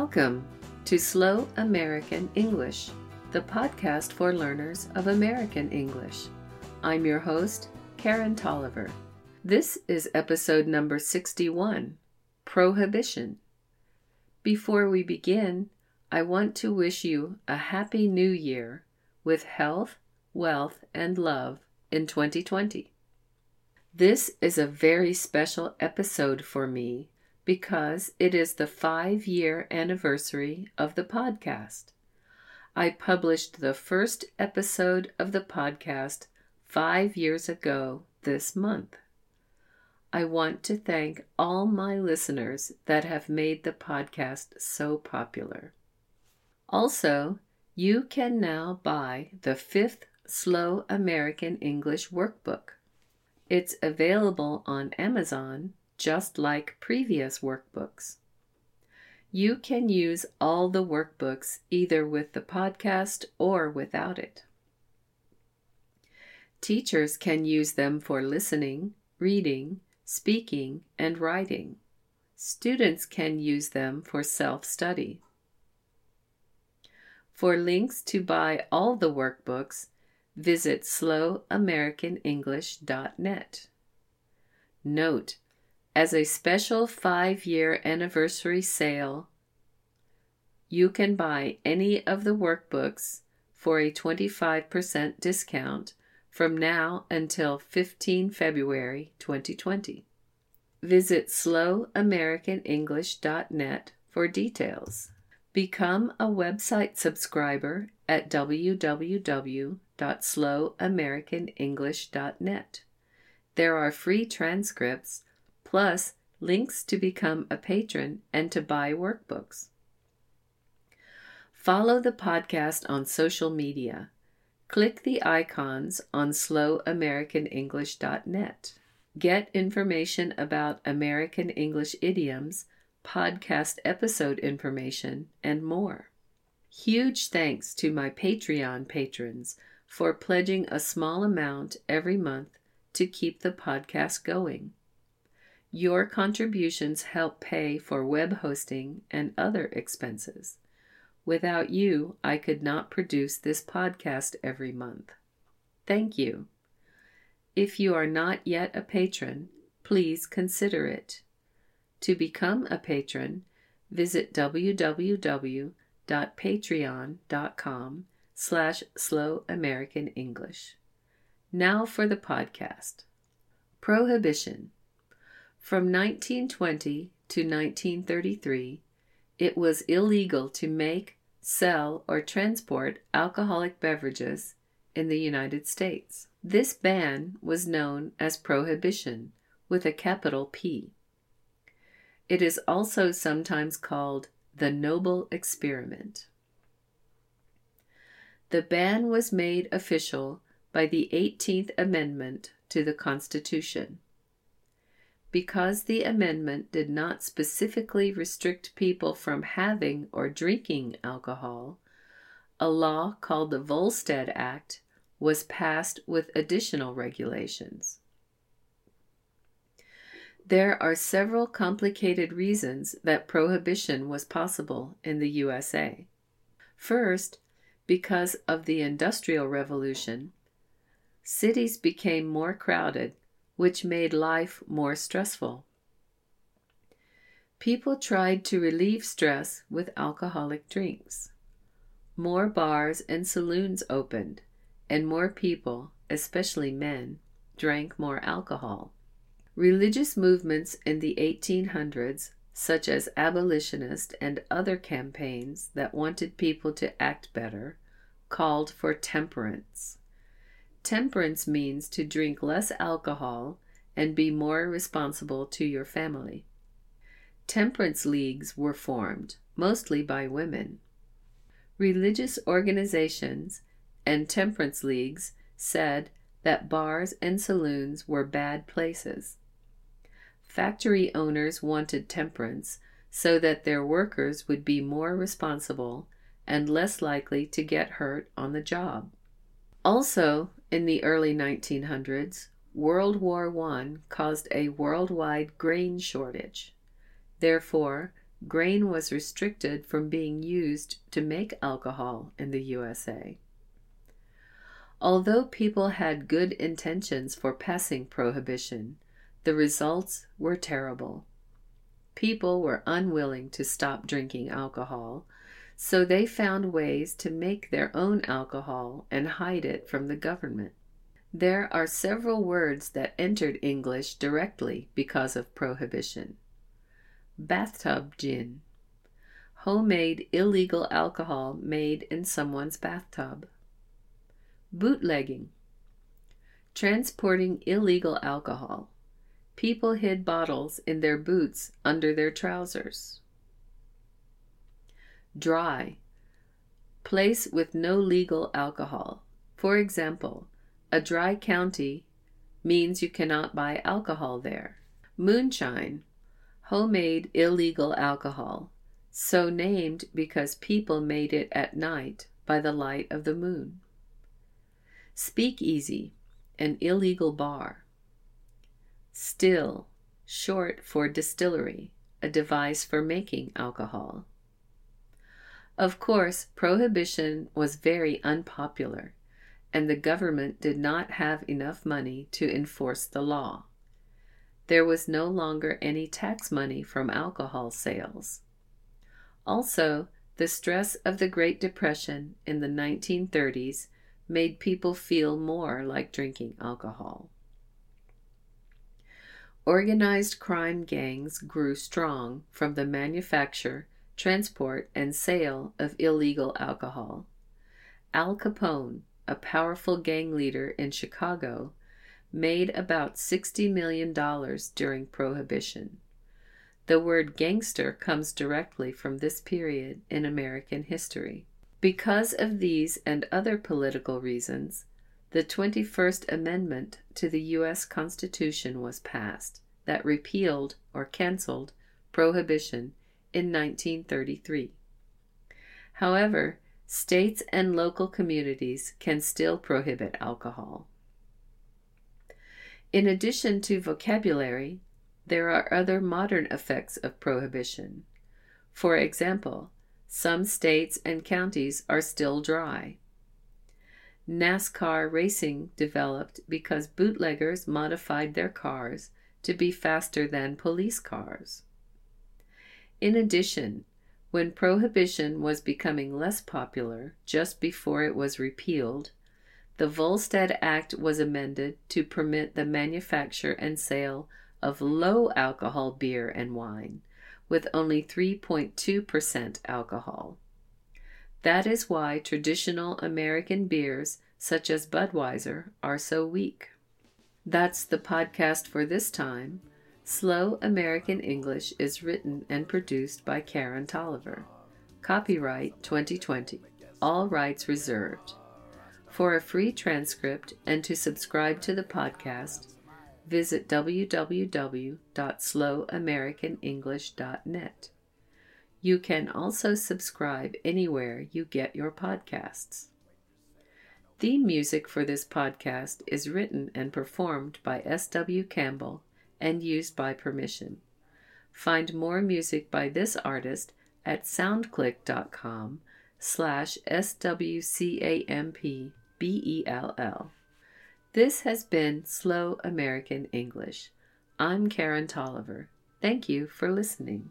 Welcome to Slow American English, the podcast for learners of American English. I'm your host, Karen Tolliver. This is episode number 61 Prohibition. Before we begin, I want to wish you a happy new year with health, wealth, and love in 2020. This is a very special episode for me because it is the five year anniversary of the podcast. I published the first episode of the podcast five years ago this month. I want to thank all my listeners that have made the podcast so popular. Also, you can now buy the fifth Slow American English Workbook. It's available on Amazon just like previous workbooks. You can use all the workbooks either with the podcast or without it. Teachers can use them for listening, reading, speaking, and writing. Students can use them for self study. For links to buy all the workbooks, visit slowamericanenglish.net. Note as a special five year anniversary sale, you can buy any of the workbooks for a 25% discount from now until 15 February 2020. Visit slowamericanenglish.net for details. Become a website subscriber at www.slowamericanenglish.net. There are free transcripts plus links to become a patron and to buy workbooks. Follow the podcast on social media. Click the icons on slowamericanenglish.net. Get information about American English idioms, podcast episode information, and more. Huge thanks to my Patreon patrons for pledging a small amount every month to keep the podcast going. Your contributions help pay for web hosting and other expenses. Without you, I could not produce this podcast every month. Thank you. If you are not yet a patron, please consider it. To become a patron, visit www.patreon.com slash slow American English. Now for the podcast. Prohibition. From 1920 to 1933, it was illegal to make, sell, or transport alcoholic beverages in the United States. This ban was known as prohibition with a capital P. It is also sometimes called the Noble Experiment. The ban was made official by the 18th Amendment to the Constitution because the amendment did not specifically restrict people from having or drinking alcohol, a law called the Volstead Act was passed with additional regulations. There are several complicated reasons that prohibition was possible in the USA. First, because of the Industrial Revolution, cities became more crowded which made life more stressful. People tried to relieve stress with alcoholic drinks. More bars and saloons opened, and more people, especially men, drank more alcohol. Religious movements in the 1800s, such as abolitionist and other campaigns that wanted people to act better, called for temperance. Temperance means to drink less alcohol and be more responsible to your family. Temperance leagues were formed, mostly by women. Religious organizations and temperance leagues said that bars and saloons were bad places. Factory owners wanted temperance so that their workers would be more responsible and less likely to get hurt on the job. Also, in the early 1900s, World War I caused a worldwide grain shortage. Therefore, grain was restricted from being used to make alcohol in the USA. Although people had good intentions for passing prohibition, the results were terrible. People were unwilling to stop drinking alcohol, so they found ways to make their own alcohol and hide it from the government. There are several words that entered English directly because of prohibition. Bathtub gin, homemade illegal alcohol made in someone's bathtub. Bootlegging, transporting illegal alcohol. People hid bottles in their boots under their trousers. Dry, place with no legal alcohol. For example, a dry county means you cannot buy alcohol there. Moonshine, homemade illegal alcohol, so named because people made it at night by the light of the moon. Speakeasy, an illegal bar. Still, short for distillery, a device for making alcohol. Of course, prohibition was very unpopular, and the government did not have enough money to enforce the law there was no longer any tax money from alcohol sales. Also, the stress of the Great Depression in the 1930s made people feel more like drinking alcohol. Organized crime gangs grew strong from the manufacture, transport, and sale of illegal alcohol. Al Capone, a powerful gang leader in Chicago, made about $60 million during Prohibition. The word gangster comes directly from this period in American history. Because of these and other political reasons, the 21st Amendment to the U.S. Constitution was passed that repealed or canceled Prohibition in 1933. However, states and local communities can still prohibit alcohol. In addition to vocabulary, there are other modern effects of prohibition. For example, some states and counties are still dry. NASCAR racing developed because bootleggers modified their cars to be faster than police cars. In addition, when prohibition was becoming less popular just before it was repealed, the Volstead Act was amended to permit the manufacture and sale of low alcohol beer and wine with only 3.2% alcohol. That is why traditional American beers such as Budweiser are so weak. That's the podcast for this time. Slow American English is written and produced by Karen Tolliver. Copyright 2020. All rights reserved. For a free transcript and to subscribe to the podcast, visit www.slowamericanenglish.net. You can also subscribe anywhere you get your podcasts. Theme music for this podcast is written and performed by S.W. Campbell and used by permission. Find more music by this artist at soundclick.com slash swcamp B E L L. This has been Slow American English. I'm Karen Tolliver. Thank you for listening.